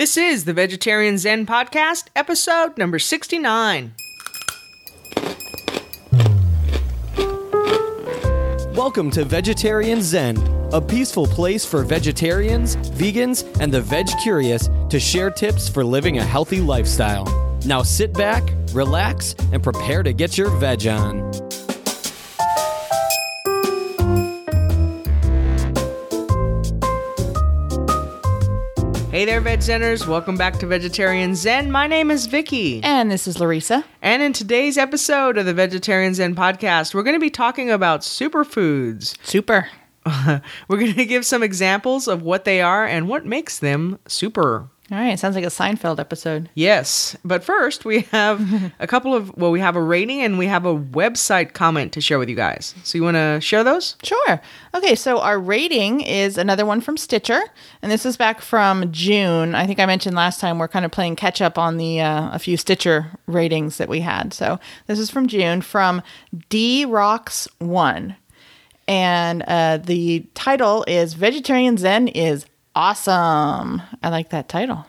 This is the Vegetarian Zen Podcast, episode number 69. Welcome to Vegetarian Zen, a peaceful place for vegetarians, vegans, and the veg curious to share tips for living a healthy lifestyle. Now sit back, relax, and prepare to get your veg on. Hey there, Veg Zeners. Welcome back to Vegetarian Zen. My name is Vicky. And this is Larissa. And in today's episode of the Vegetarian Zen Podcast, we're going to be talking about superfoods. Super. We're going to give some examples of what they are and what makes them super. All right. Sounds like a Seinfeld episode. Yes. But first, we have a couple of, well, we have a rating and we have a website comment to share with you guys. So you want to share those? Sure. Okay. So our rating is another one from Stitcher. And this is back from June. I think I mentioned last time we're kind of playing catch up on the uh, a few Stitcher ratings that we had. So this is from June from D Rocks One. And uh, the title is Vegetarian Zen is awesome. I like that title.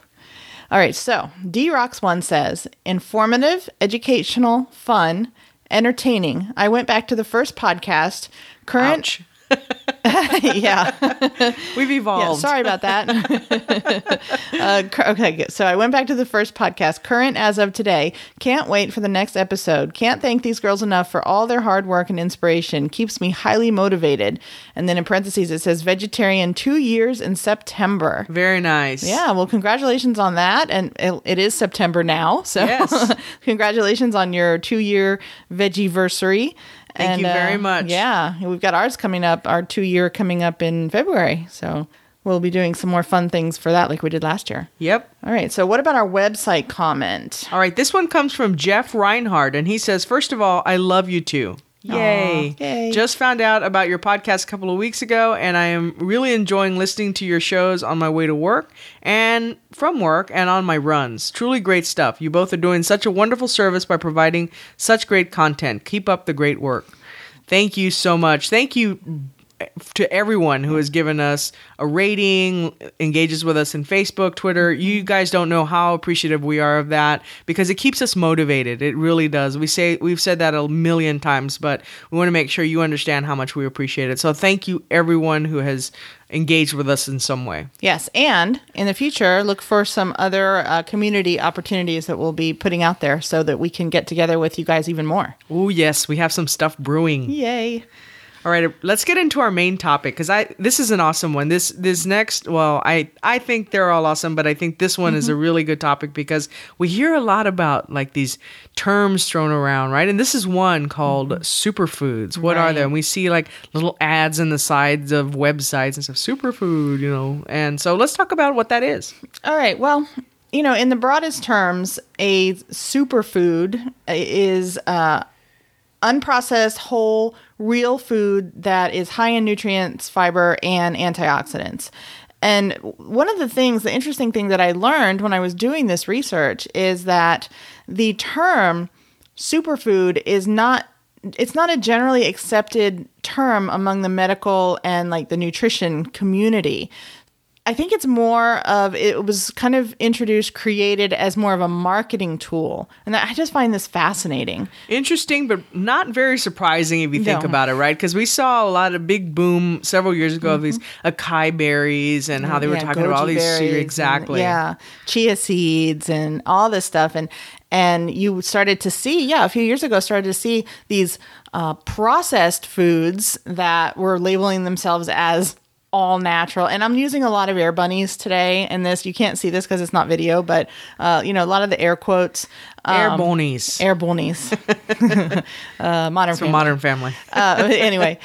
All right, so D Rocks One says informative, educational, fun, entertaining. I went back to the first podcast. Current. yeah, We've yeah. evolved. Sorry about that. uh, okay, good. so I went back to the first podcast, current as of today. Can't wait for the next episode. Can't thank these girls enough for all their hard work and inspiration. Keeps me highly motivated. And then in parentheses, it says vegetarian two years in September. Very nice. Yeah, well, congratulations on that. And it, it is September now. So, Yes. congratulations on your two year vegiversary. Thank you very uh, much. Yeah, we've got ours coming up, our two year coming up in February. So, we'll be doing some more fun things for that like we did last year. Yep. All right, so what about our website comment? All right, this one comes from Jeff Reinhardt, and he says, First of all, I love you too. Yay. Yay. Just found out about your podcast a couple of weeks ago, and I am really enjoying listening to your shows on my way to work and from work and on my runs. Truly great stuff. You both are doing such a wonderful service by providing such great content. Keep up the great work. Thank you so much. Thank you to everyone who has given us a rating, engages with us in Facebook, Twitter. You guys don't know how appreciative we are of that because it keeps us motivated. It really does. We say we've said that a million times, but we want to make sure you understand how much we appreciate it. So thank you everyone who has engaged with us in some way. Yes, and in the future, look for some other uh, community opportunities that we'll be putting out there so that we can get together with you guys even more. Oh yes, we have some stuff brewing. Yay. All right, let's get into our main topic because I this is an awesome one. This this next, well, I I think they're all awesome, but I think this one is a really good topic because we hear a lot about like these terms thrown around, right? And this is one called superfoods. What are they? And we see like little ads in the sides of websites and stuff. Superfood, you know. And so let's talk about what that is. All right. Well, you know, in the broadest terms, a superfood is uh, unprocessed, whole, real food that is high in nutrients, fiber, and antioxidants. And one of the things, the interesting thing that I learned when I was doing this research is that the term superfood is not it's not a generally accepted term among the medical and like the nutrition community. I think it's more of it was kind of introduced, created as more of a marketing tool, and I just find this fascinating. Interesting, but not very surprising if you think No. about it, right? Because we saw a lot of big boom several years ago of these acai berries and how they were Mm-hmm. Yeah, talking about all these berries and- exactly. yeah, chia seeds and all this stuff, and and you started to see, yeah, a few years ago, started to see these uh, processed foods that were labeling themselves as all natural and i'm using a lot of air bunnies today in this you can't see this because it's not video but uh, you know a lot of the air quotes Air bunnies. air bunnies uh, modern family. Modern Family. uh, anyway,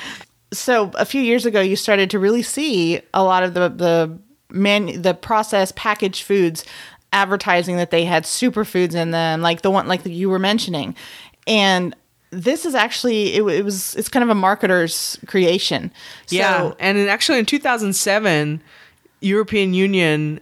so a few years ago, you started to really see a lot of the the man the processed packaged foods advertising that they had superfoods in them, like the one like you were mentioning, and this is actually it, it was it's kind of a marketer's creation. So, yeah, and then actually in 2007, European Union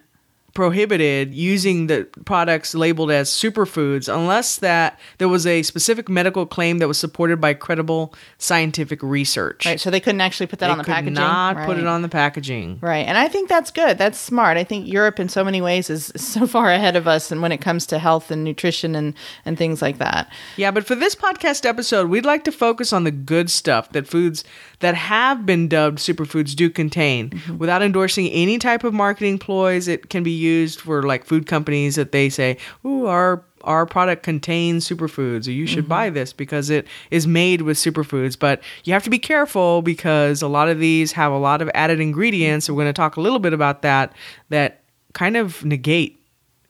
prohibited using the products labeled as superfoods unless that there was a specific medical claim that was supported by credible scientific research. Right. So they couldn't actually put that They on the could packaging. not right. put it on the packaging. Right. And I think that's good. That's smart. I think Europe in so many ways is so far ahead of us and when it comes to health and nutrition and, and things like that. Yeah, but for this podcast episode, we'd like to focus on the good stuff that foods that have been dubbed superfoods do contain. Mm-hmm. Without endorsing any type of marketing ploys, it can be used for like food companies that they say, "Ooh, our our product contains superfoods, or you should buy Mm-hmm. this because it is made with superfoods." But you have to be careful because a lot of these have a lot of added ingredients. So We're going to talk a little bit about that that kind of negate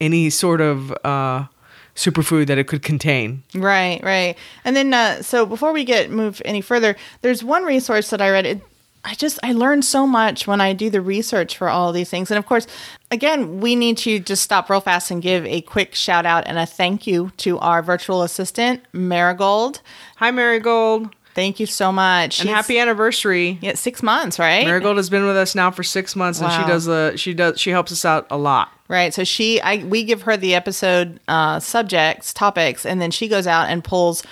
any sort of uh, superfood that it could contain. Right, right. And then, uh, so before we get move any further, there's one resource that I read. It, I just I learned so much when I do the research for all these things. And of course, again, we need to just stop real fast and give a quick shout out and a thank you to our virtual assistant, Marigold. Hi, Marigold. Thank you so much. And She's- happy anniversary. yeah, six months, right? Marigold has been with us now for six months, and she does the she does she helps us out a lot. Right. So she, I, we give her the episode uh, subjects, topics, and then she goes out and pulls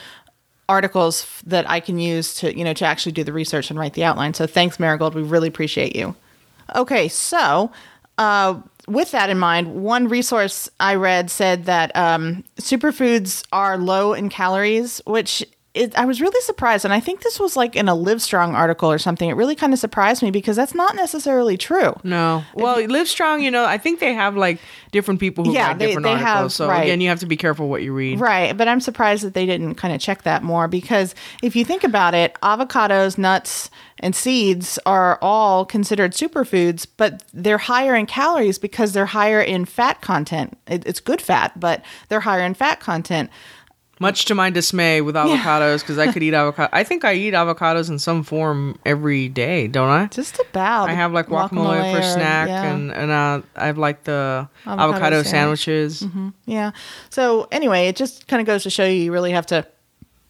articles that I can use to, you know, to actually do the research and write the outline. So thanks, Marigold. We really appreciate you. Okay. So, uh, with that in mind, one resource I read said that um, superfoods are low in calories, which it, I was really surprised. And I think this was like in a Livestrong article or something. It really kind of surprised me because that's not necessarily true. No, well, Live Strong, you know, I think they have like different people who Yeah, write they- different they articles. have- so right. again, you have to be careful what you read. Right, but I'm surprised that they didn't kind of check that more because if you think about it, avocados, nuts, and seeds are all considered superfoods, but they're higher in calories because they're higher in fat content. It, it's good fat, but they're higher in fat content. Much to my dismay with avocados, because I could eat avocado. I think I eat avocados in some form every day, don't I? Just about. I have like guacamole, for or- snack, yeah. and and uh, I have like the Avocado avocado, sandwich. Mm-hmm. sandwiches. Yeah. So anyway, it just kind of goes to show you you really have to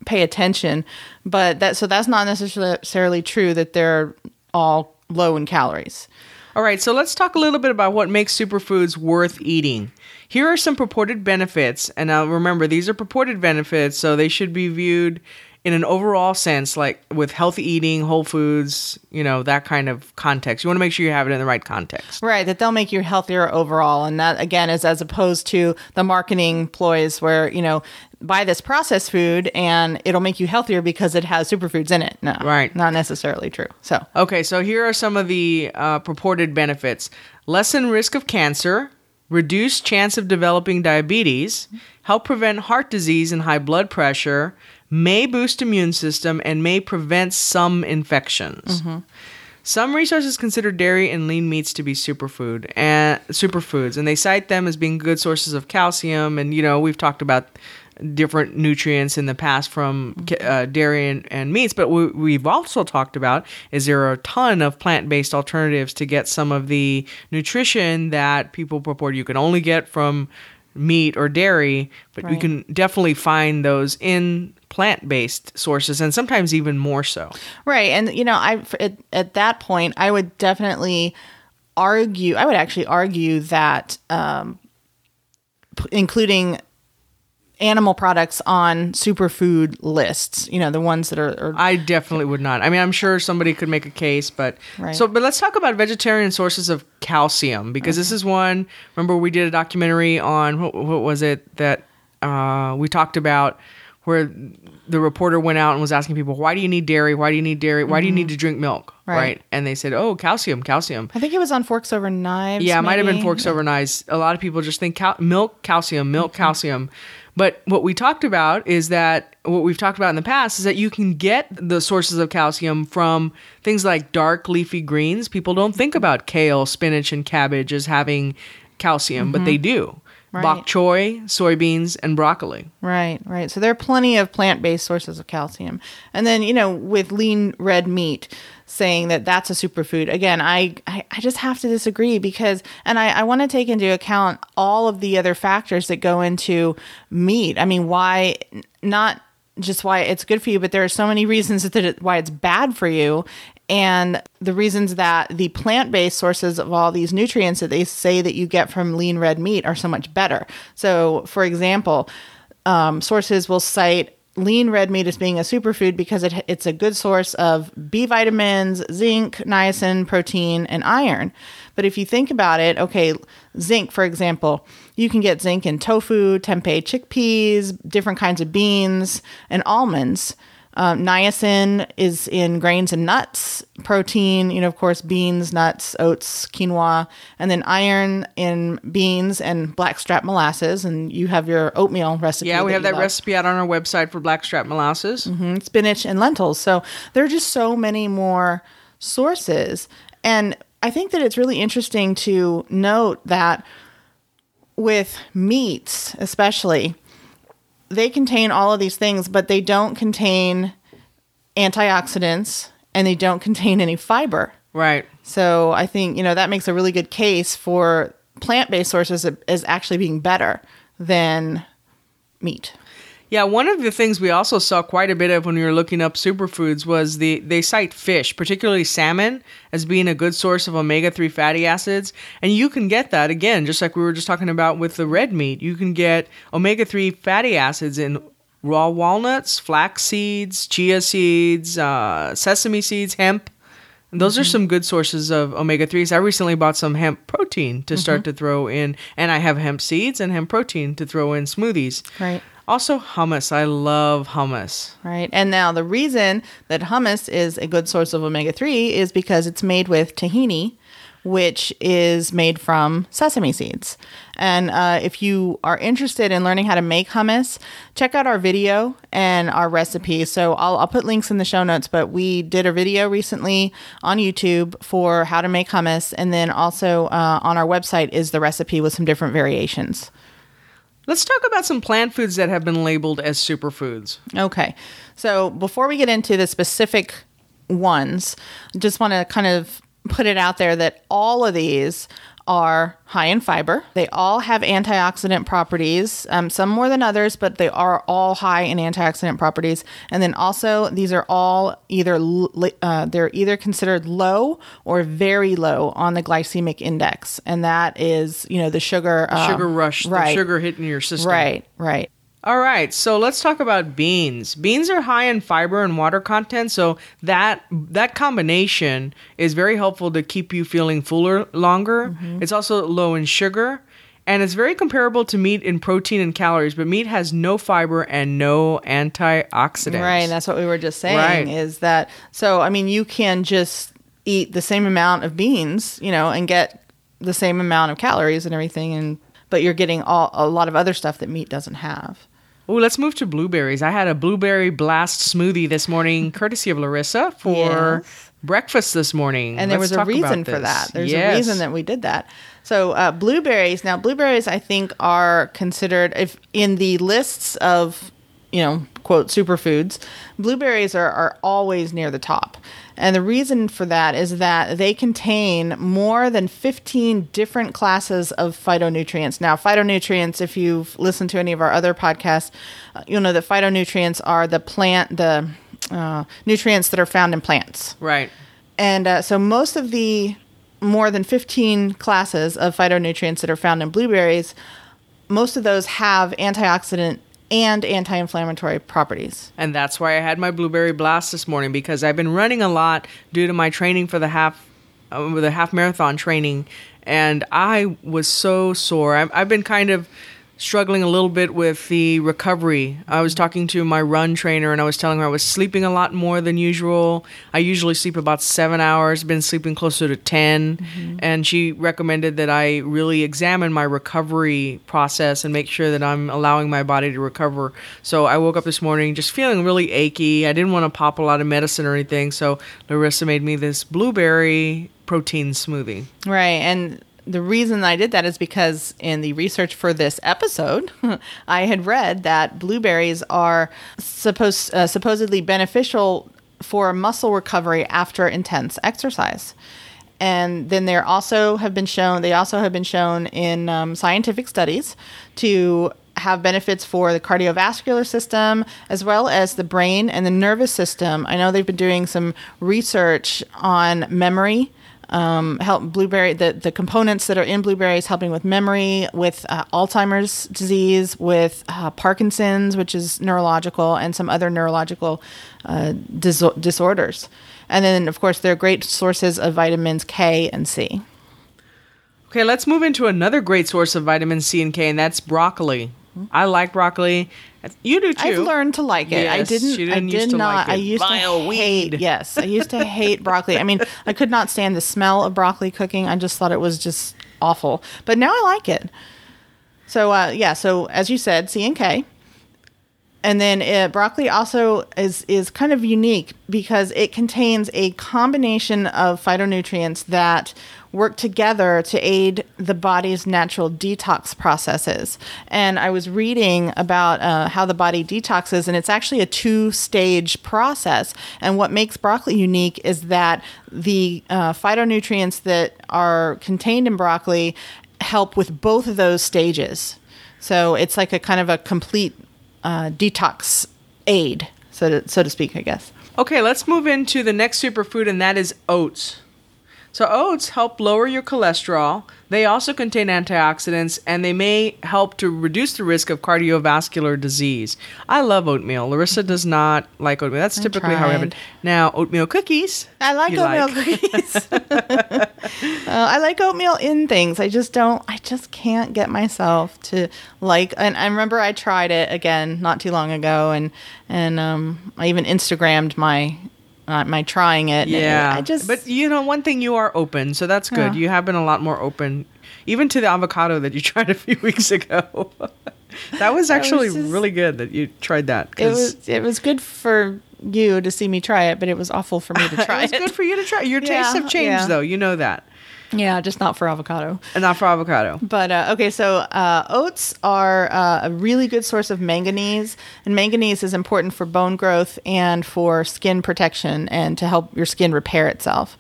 pay attention. But that so that's not necessarily true that they're all low in calories. All right, so let's talk a little bit about what makes superfoods worth eating. Here are some purported benefits, and now remember, these are purported benefits, so they should be viewed in an overall sense, like with healthy eating, whole foods, you know, that kind of context. You want to make sure you have it in the right context. Right, that they'll make you healthier overall. And that, again, is as opposed to the marketing ploys where, you know, buy this processed food and it'll make you healthier because it has superfoods in it. No, Right. Not necessarily true. So, Okay, so here are some of the uh, purported benefits lessen risk of cancer, reduce chance of developing diabetes, help prevent heart disease and high blood pressure, may boost immune system, and may prevent some infections. Mm-hmm. Some resources consider dairy and lean meats to be superfood and superfoods, and they cite them as being good sources of calcium. And you know, we've talked about different nutrients in the past from uh, dairy and, and meats, but what we've also talked about is there are a ton of plant-based alternatives to get some of the nutrition that people purport you can only get from meat or dairy, but you can definitely find those in plant-based sources, and sometimes even more so. right. And, you know, I, at, at that point, I would definitely argue, I would actually argue that um, p- including animal products on superfood lists, you know, the ones that are, are I definitely would not. I mean, I'm sure somebody could make a case, but Right. so. But let's talk about vegetarian sources of calcium because this is one. Remember, we did a documentary on what, what was it that uh, we talked about where the reporter went out and was asking people, "Why do you need dairy? Why do you need dairy? Why do you need to drink milk?" Right. Right? And they said, "Oh, calcium, calcium." I think it was on Forks Over Knives. Yeah, it might have been forks over knives. A lot of people just think cal- milk, calcium, milk, calcium. But what we talked about is that what we've talked about in the past is that you can get the sources of calcium from things like dark leafy greens. People don't think about kale, spinach, and cabbage as having calcium, but mm-hmm. they do. Right. Bok choy, soybeans, and broccoli. Right, right. So there are plenty of plant-based sources of calcium. And then, you know, with lean red meat, saying that that's a superfood. Again, I, I, I just have to disagree because, and I, I want to take into account all of the other factors that go into meat. I mean, why not just why it's good for you, but there are so many reasons that it, why it's bad for you. And the reasons that the plant-based sources of all these nutrients that they say that you get from lean red meat are so much better. So, for example, um, sources will cite lean red meat as being a superfood because it, it's a good source of B vitamins, zinc, niacin, protein, and iron. But if you think about it, okay, zinc, for example, you can get zinc in tofu, tempeh chickpeas, different kinds of beans, and almonds. Um, niacin is in grains and nuts, protein, you know, of course, beans, nuts, oats, quinoa, and then iron in beans and blackstrap molasses. And you have your oatmeal recipe. Yeah, we have that love. recipe out on our website for blackstrap molasses. Mhm, spinach and lentils. So there are just so many more sources. And I think that it's really interesting to note that with meats, especially, they contain all of these things, but they don't contain antioxidants and they don't contain any fiber. Right. So I think, you know, that makes a really good case for plant based sources as actually being better than meat. Yeah, one of the things we also saw quite a bit of when we were looking up superfoods was the they cite fish, particularly salmon, as being a good source of omega three fatty acids, and you can get that again, just like we were just talking about with the red meat. You can get omega three fatty acids in raw walnuts, flax seeds, chia seeds, uh, sesame seeds, hemp. And those are some good sources of omega 3s. I recently bought some hemp protein to start to throw in, and I have hemp seeds and hemp protein to throw in smoothies. Right. Also, hummus. I love hummus. Right. And now the reason that hummus is a good source of omega 3 is because it's made with tahini, which is made from sesame seeds. And uh, if you are interested in learning how to make hummus, check out our video and our recipe. So I'll, I'll put links in the show notes, but we did a video recently on YouTube for how to make hummus. And then also uh, on our website is the recipe with some different variations. Let's talk about some plant foods that have been labeled as superfoods. Okay. So before we get into the specific ones, just want to kind of put it out there that all of these are high in fiber. They all have antioxidant properties, um, some more than others, but they are all high in antioxidant properties. And then also, these are all either uh, they're either considered low or very low on the glycemic index, and that is you know the sugar um, Sugar rush, right, the sugar hitting your system. right, right. All right, so let's talk about beans. Beans are high in fiber and water content, so that that combination is very helpful to keep you feeling fuller longer. Mm-hmm. It's also low in sugar, and it's very comparable to meat in protein and calories, but meat has no fiber and no antioxidants. Right, that's what we were just saying Right. is that so I mean you can just eat the same amount of beans, you know, and get the same amount of calories and everything and but you're getting all a lot of other stuff that meat doesn't have. Oh, let's move to blueberries. I had a blueberry blast smoothie this morning, courtesy of Larissa, for Yes. breakfast this morning. And there Let's was a reason for that. There's Yes. a reason that we did that. So uh, blueberries. Now blueberries, I think, are considered if in the lists of you know quote superfoods, blueberries are are always near the top. And the reason for that is that they contain more than 15 different classes of phytonutrients. Now, phytonutrients, if you've listened to any of our other podcasts, uh, you'll know that phytonutrients are the plant, the uh, nutrients that are found in plants. Right. And uh, so most of the more than 15 classes of phytonutrients that are found in blueberries, most of those have antioxidant and anti-inflammatory properties. And that's why I had my blueberry blast this morning because I've been running a lot due to my training for the half, uh, the half marathon training, and I was so sore. I've, I've been kind of struggling a little bit with the recovery. I was talking to my run trainer and I was telling her I was sleeping a lot more than usual. I usually sleep about seven hours, been sleeping closer to 10. Mm-hmm. And she recommended that I really examine my recovery process and make sure that I'm allowing my body to recover. So I woke up this morning just feeling really achy. I didn't want to pop a lot of medicine or anything. So Larissa made me this blueberry protein smoothie. Right. And the reason I did that is because in the research for this episode, I had read that blueberries are supposed uh, supposedly beneficial for muscle recovery after intense exercise. And then there also have been shown they also have been shown in um, scientific studies to have benefits for the cardiovascular system as well as the brain and the nervous system. I know they've been doing some research on memory. Um, help blueberry the, the components that are in blueberries helping with memory with uh, alzheimer's disease with uh, parkinson's which is neurological and some other neurological uh, dis- disorders and then of course they're great sources of vitamins k and c Okay, let's move into another great source of vitamin C and K, and that's broccoli. I like broccoli. You do too. I've learned to like it. I didn't. she I didn't did used to not. like it. I used Vile to weed. hate. Yes, I used to hate broccoli. I mean, I could not stand the smell of broccoli cooking. I just thought it was just awful. But now I like it. So uh, yeah. So as you said, C and K. And then uh, broccoli also is is kind of unique because it contains a combination of phytonutrients that work together to aid the body's natural detox processes. And I was reading about uh, how the body detoxes, and it's actually a two stage process. And what makes broccoli unique is that the uh, phytonutrients that are contained in broccoli help with both of those stages. So it's like a kind of a complete uh, detox aid, so to, so to speak, I guess. Okay, let's move into the next superfood, and that is oats. So, oats help lower your cholesterol. They also contain antioxidants, and they may help to reduce the risk of cardiovascular disease. I love oatmeal. Larissa does not like oatmeal. That's typically how we have it. Now, oatmeal cookies. I like oatmeal like. cookies. uh, I like oatmeal in things. I just don't. I just can't get myself to like. And I remember I tried it again not too long ago, and and um, I even Instagrammed my uh, my trying it. it- Yeah, I just. But you know, one thing you are open, so that's good. Yeah. You have been a lot more open, even to the avocado that you tried a few weeks ago. that was actually just- really good that you tried that. it was it was good for you to see me try it, but it was awful for me to try it was good for you to try. Your tastes Yeah, have changed, yeah. though. You know that, yeah, just not for avocado. and not for avocado. But uh, okay, so uh, oats are uh, a really good source of manganese, and manganese is important for bone growth and for skin protection and to help your skin repair itself.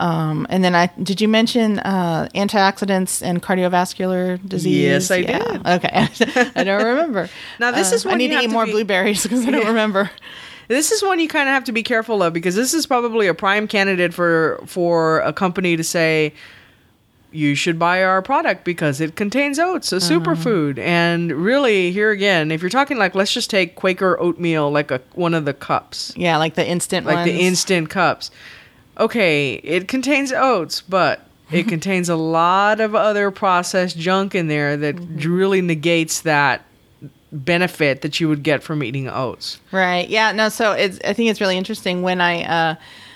Um, and then I did you mention uh, antioxidants and cardiovascular disease? Yes, I Yeah. did. Okay, I don't remember. Now, this Uh, is when I need to eat more be- blueberries because I don't remember. This is one you kind of have to be careful of because this is probably a prime candidate for for a company to say you should buy our product because it contains oats, a Uh-huh. superfood. And really, here again, if you're talking like let's just take Quaker oatmeal, like a one of the cups, Yeah, like the instant like the instant cups. Okay, it contains oats, but it contains a lot of other processed junk in there that Mm-hmm. really negates that benefit that you would get from eating oats. Right. Yeah. No. So it's. I think it's really interesting when I. Uh,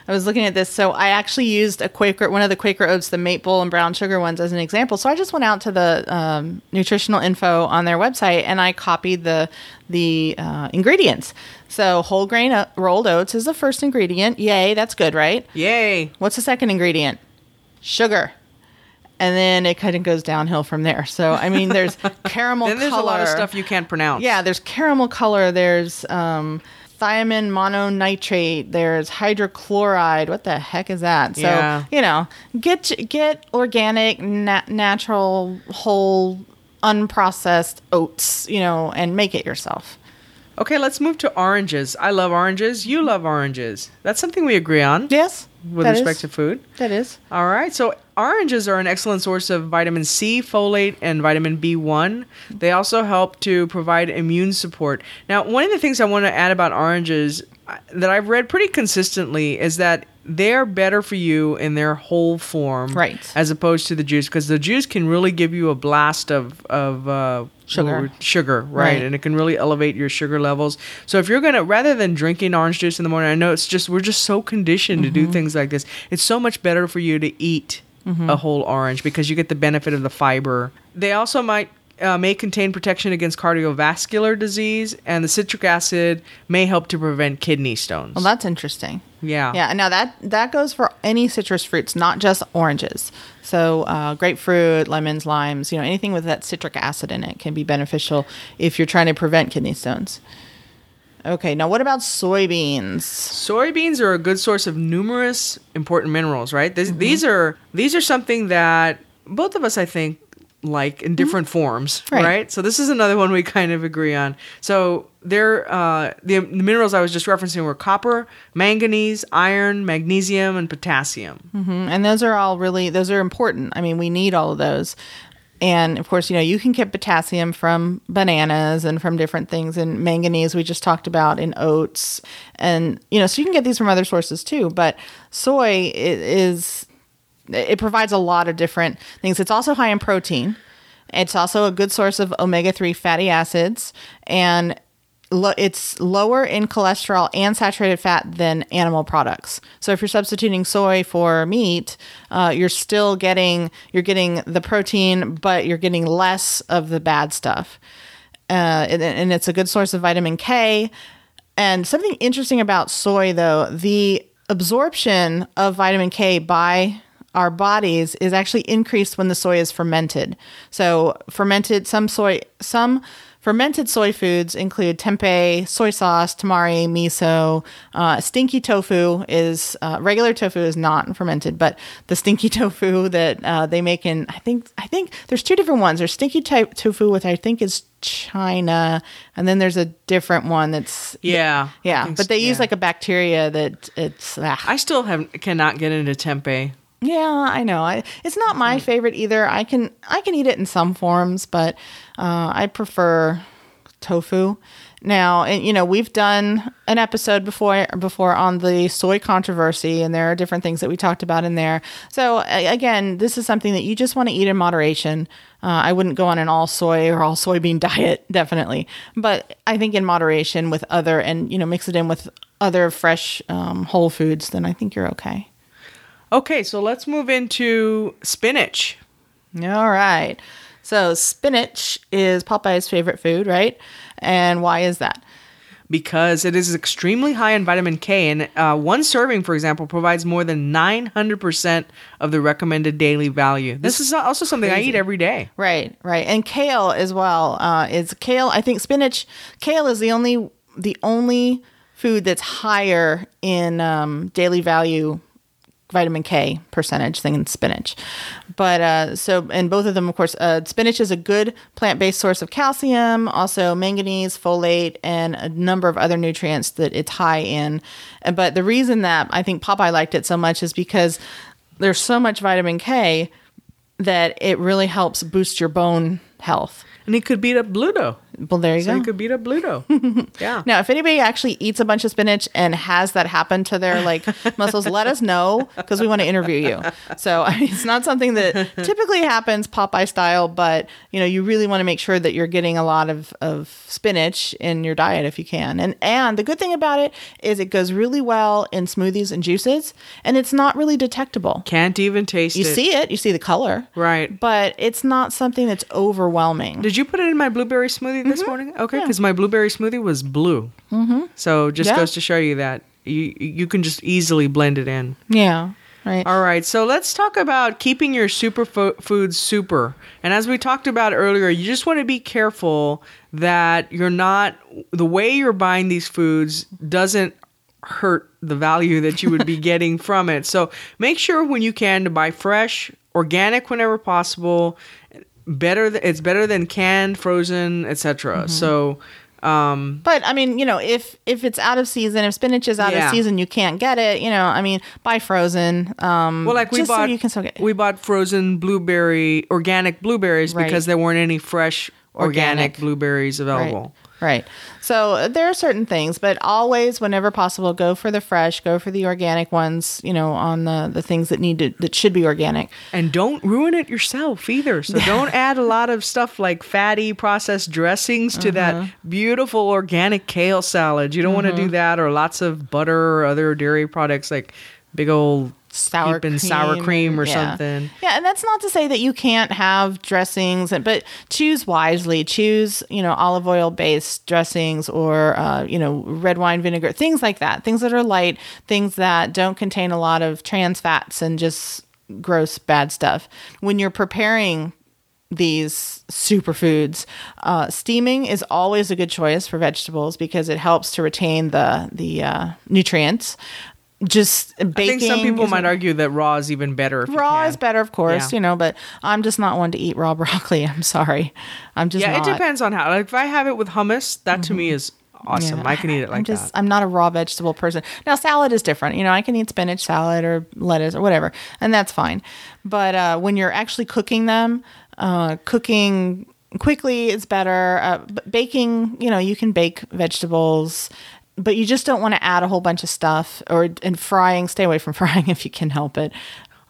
I was looking at this. So I actually used a Quaker, one of the Quaker oats, the maple and brown sugar ones, as an example. So I just went out to the um, nutritional info on their website and I copied the the uh, ingredients. So whole grain o- rolled oats is the first ingredient. Yay, that's good, right? Yay! What's the second ingredient? Sugar. And then it kind of goes downhill from there. So I mean, there's caramel. Then there's a lot of stuff you can't pronounce. Yeah, there's caramel color. There's um, thiamine mononitrate. There's hydrochloride. What the heck is that? So Yeah. you know, get get organic, na- natural, whole, unprocessed oats. You know, and make it yourself. Okay, let's move to oranges. I love oranges. You love oranges. That's something we agree on Yes, with that respect is- to food. that is. All right. So oranges are an excellent source of vitamin C, folate, and vitamin B1. They also help to provide immune support. Now, one of the things I want to add about oranges uh, that I've read pretty consistently is that they're better for you in their whole form, Right. As opposed to the juice, because the juice can really give you a blast of of uh, Sugar. sugar, right? Right. And it can really elevate your sugar levels. So if you're gonna, rather than drinking orange juice in the morning, I know it's just we're just so conditioned to do Mm-hmm. things like this. It's so much better for you to eat Mm-hmm. a whole orange because you get the benefit of the fiber. They also might. Uh, may contain protection against cardiovascular disease, and the citric acid may help to prevent kidney stones. Well, that's interesting. yeah, Yeah, now that that goes for any citrus fruits, not just oranges. So uh, grapefruit, lemons, limes, you know, anything with that citric acid in it can be beneficial if you're trying to prevent kidney stones. Okay, now what about soybeans? Soybeans are a good source of numerous important minerals, right? Mm-hmm. These are these are something that both of us, I think, like in different forms, Right. right. So this is another one we kind of agree on. So there, uh, the, the minerals I was just referencing were copper, manganese, iron, magnesium, and potassium. Mhm. And those are all really those are important. I mean, we need all of those. And of course, you know, you can get potassium from bananas and from different things and manganese we just talked about in oats. And you know, so you can get these from other sources too, but soy is it provides a lot of different things. It's also high in protein. It's also a good source of omega 3 fatty acids and lo- it's lower in cholesterol and saturated fat than animal products. So if you're substituting soy for meat, uh, you're still getting you're getting the protein, but you're getting less of the bad stuff. Uh, and, and it's a good source of vitamin K. And something interesting about soy, though, the absorption of vitamin K by our bodies is actually increased when the soy is fermented. So fermented some soy some fermented soy foods include tempeh, soy sauce, tamari, miso. Uh, stinky tofu is uh, regular tofu is not fermented, but the stinky tofu that uh, they make in I think I think there's two different ones. There's stinky type tofu, which I think is China, and then there's a different one that's Yeah, yeah, but they use like a bacteria that it's ah. I still have cannot get into tempeh. Yeah, I know. I, it's not my favorite either. I can I can eat it in some forms, but uh, I prefer tofu. Now, and you know, we've done an episode before before on the soy controversy, and there are different things that we talked about in there. So again, this is something that you just want to eat in moderation. Uh, I wouldn't go on an all soy or all soybean diet, definitely, but I think in moderation with other and you know mix it in with other fresh um, whole foods, then I think you're okay. Okay, so let's move into spinach. All right. So spinach is Popeye's favorite food, right? And why is that? because it is extremely high in vitamin K, and uh, one serving, for example, provides more than 900% of the recommended daily value. This is also something I eat every day. Right, right. And kale as well. Uh, is kale? I think spinach. Kale is the only the only food that's higher in um, daily value vitamin K percentage than spinach. But uh, so, and both of them, of course, uh, spinach is a good plant based source of calcium, also manganese, folate, and a number of other nutrients that it's high in. But the reason that I think Popeye liked it so much is because there's so much vitamin K that it really helps boost your bone health. And he could beat up Bluto. Well, there you So go. You could beat up Bluto. yeah. Now, if anybody actually eats a bunch of spinach and has that happen to their like muscles, let us know because we want to interview you. So I mean, it's not something that typically happens Popeye style, but you know, you really want to make sure that you're getting a lot of, of spinach in your diet if you can. And and the good thing about it is it goes really well in smoothies and juices, and it's not really detectable. Can't even taste You it. You see it, you see the color, Right. but it's not something that's overwhelming. Did you put it in my blueberry smoothie this morning? Okay, because my blueberry smoothie was blue. Mm-hmm. So just Yeah. goes to show you that you you can just easily blend it in. Yeah, right. All right, so let's talk about keeping your superfoods super. And as we talked about earlier, you just want to be careful that you're not the way you're buying these foods doesn't hurt the value that you would be getting from it. So make sure when you can to buy fresh, organic whenever possible. Better, th- it's better than canned, frozen, etc. So um, But I mean, you know, if if it's out of season, if spinach is out Yeah. of season, you can't get it. You know, I mean, buy frozen. Um, Well, like we just so bought, you can still get we bought frozen blueberry, organic blueberries Right. because there weren't any fresh organic, Organic. blueberries available. Right. Right. So uh, there are certain things, but always, whenever possible, go for the fresh, go for the organic ones. You know, on the the things that need to that should be organic. And don't ruin it yourself either. So don't add a lot of stuff like fatty processed dressings to Uh-huh. that beautiful organic kale salad. You don't want to do that, or lots of butter or other dairy products like big old sour cream, sour cream or yeah. something. Yeah, and that's not to say that you can't have dressings, but choose wisely. Choose, you know, olive oil based dressings or, uh, you know, red wine vinegar, things like that. Things that are light, things that don't contain a lot of trans fats and just gross bad stuff. When you're preparing these superfoods. Uh, steaming is always a good choice for vegetables because it helps to retain the the uh, nutrients. Just baking. I think some people might argue that raw is even better. Raw is better, of course, Yeah. you know, but I'm just not one to eat raw broccoli. I'm sorry. I'm just Yeah, not. it depends on how. Like if I have it with hummus, that to me is awesome. Yeah. I can eat it like I'm just that. I'm not a raw vegetable person. Now salad is different. You know, I can eat spinach salad or lettuce or whatever, and that's fine. But uh, when you're actually cooking them, uh, cooking quickly is better. Uh, baking, you know, you can bake vegetables. But you just don't want to add a whole bunch of stuff or and frying. Stay away from frying if you can help it.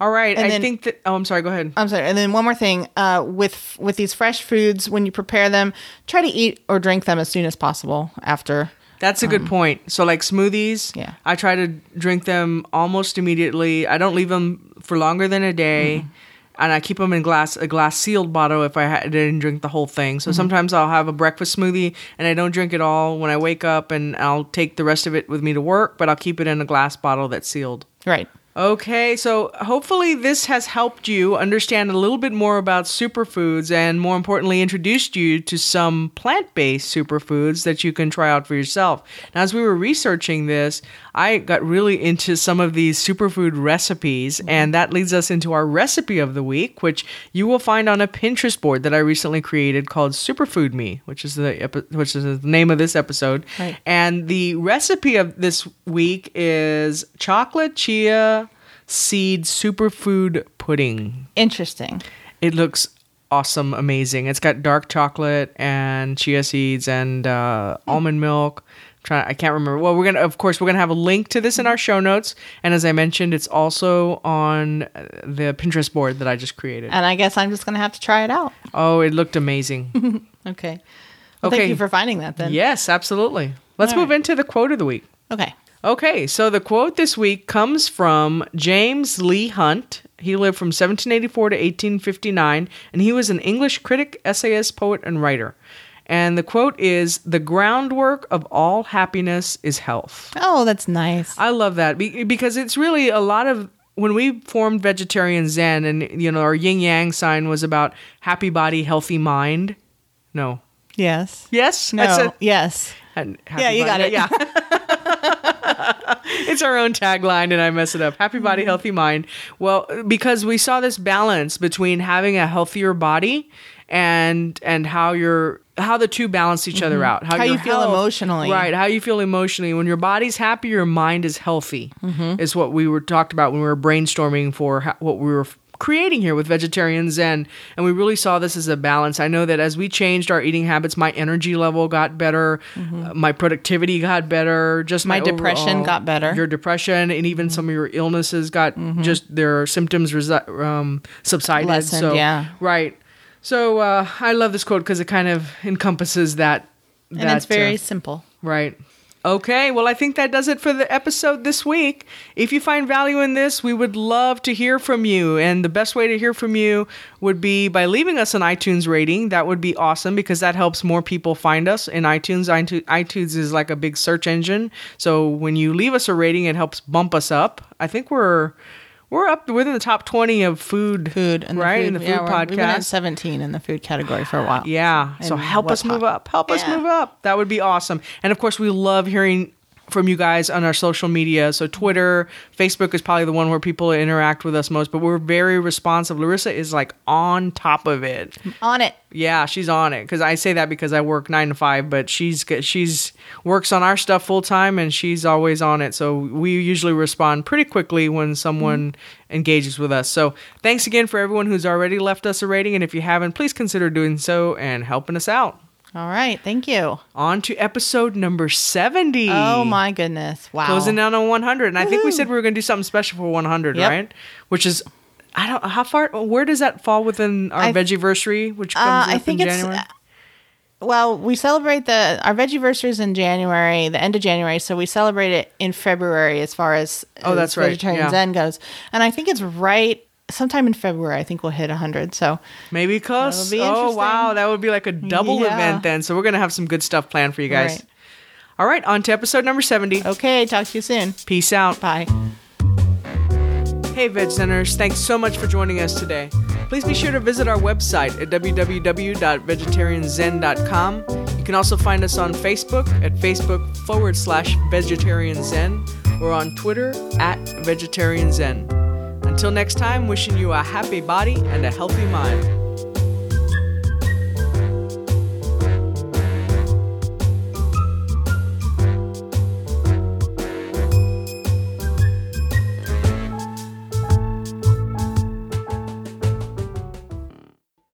All right, and I then- think that. Oh, I'm sorry. Go ahead. I'm sorry. And then one more thing, uh, with with these fresh foods, when you prepare them, try to eat or drink them as soon as possible after. That's a good point. So like smoothies, Um, Yeah. I try to drink them almost immediately. I don't leave them for longer than a day. Mm-hmm. And I keep them in glass, a glass sealed bottle if I ha- didn't drink the whole thing. Mm-hmm. So sometimes I'll have a breakfast smoothie and I don't drink it all when I wake up, and I'll take the rest of it with me to work, but I'll keep it in a glass bottle that's sealed. Right. Okay, so hopefully this has helped you understand a little bit more about superfoods and more importantly introduced you to some plant-based superfoods that you can try out for yourself. Now as we were researching this, I got really into some of these superfood recipes and that leads us into our recipe of the week which you will find on a Pinterest board that I recently created called Superfood Me, which is the epi- which is the name of this episode. Right. And the recipe of this week is chocolate chia seed superfood pudding. Interesting. It looks awesome, amazing. It's got dark chocolate and chia seeds and uh, almond milk. Try, I can't remember. Well, we're gonna, of course, we're gonna have a link to this in our show notes, and as I mentioned, it's also on uh, the Pinterest board that I just created. And I guess I'm just going to have to try it out. Oh, it looked amazing. Okay. Well, Okay. Thank you for finding that then. yes, absolutely. Let's All move right. into the quote of the week. Okay. Okay, so the quote this week comes from James Leigh Hunt. He lived from 1784 to 1859, and he was an English critic, essayist, poet, and writer. And the quote is The groundwork of all happiness is health. Oh, that's nice. I love that because it's really a lot of when we formed vegetarian zen and you know our yin yang sign was about happy body healthy mind no yes. yes No. Said- yes. and Yeah, you got it. Yeah. it's our own tagline and I mess it up. Happy Mm-hmm. body, healthy mind. Well, because we saw this balance between having a healthier body and and how you're how the two balance each other out. Mm-hmm. How your you feel emotionally. Right, how you feel emotionally. When your body's happy, your mind is healthy. Mm-hmm. Is what we were talked about when we were brainstorming for ho- what we were creating here with vegetarian zen and we really saw this as a balance i know that as we changed our eating habits my energy level got better uh, my productivity got better just Mm-hmm. My my, depression overall- got better. Mm-hmm. your depression and even some of your illnesses got just their symptoms resi- um, subsided Lessened, so yeah. right so uh, i love this quote because it kind of encompasses that And it's very uh, simple. Right. Okay, well, I think that does it for the episode this week. If you find value in this, we would love to hear from you. And the best way to hear from you would be by leaving us an iTunes rating. That would be awesome because that helps more people find us in iTunes. iTunes is like a big search engine. So when you leave us a rating, it helps bump us up. I think we're. We're up within the top twenty of food, Food and the right? food, in the food yeah, we're- We've been at 17 in the food category for a while. Yeah. So help us move up. Help us move up. That would be awesome. And of course, we love hearing from you guys on our social media. So Twitter, Facebook is probably the one where people interact with us most, but we're very responsive. Larissa is like on top of it. On it. Yeah, she's on it because I say that because I work nine to five, but she's she's works on our stuff full time and she's always on it. So we usually respond pretty quickly when someone mm-hmm. engages with us. So thanks again for everyone who's already left us a rating, and if you haven't, please consider doing so and helping us out. All right. Thank you. On to episode number seventy. Oh, my goodness. Wow. Closing down on 100, and I think we said we were going to do something special for 100, Yep. right? Which is. I don't how far where does that fall within our I- vegiversary, which Uh, comes I think in it's. January? Well, we celebrate the our vegiversary is in January, the end of January, so we celebrate it in February as far as Oh, as that's right, vegetarian yeah. Zen goes, and I think it's right sometime in February. I think we'll hit hundred. So Maybe close. Oh wow, that would be like a double Yeah. event then. So we're gonna have some good stuff planned for you guys. Right. All right, on to episode number seventy. okay, talk to you soon. Peace out. Bye. Hey, Veg Zeners, thanks so much for joining us today. Please be sure to visit our website at www.vegetarianzen.com. You can also find us on Facebook at Facebook forward slash vegetarian zen or on Twitter at Vegetarian Zen. Until next time, wishing you a happy body and a healthy mind.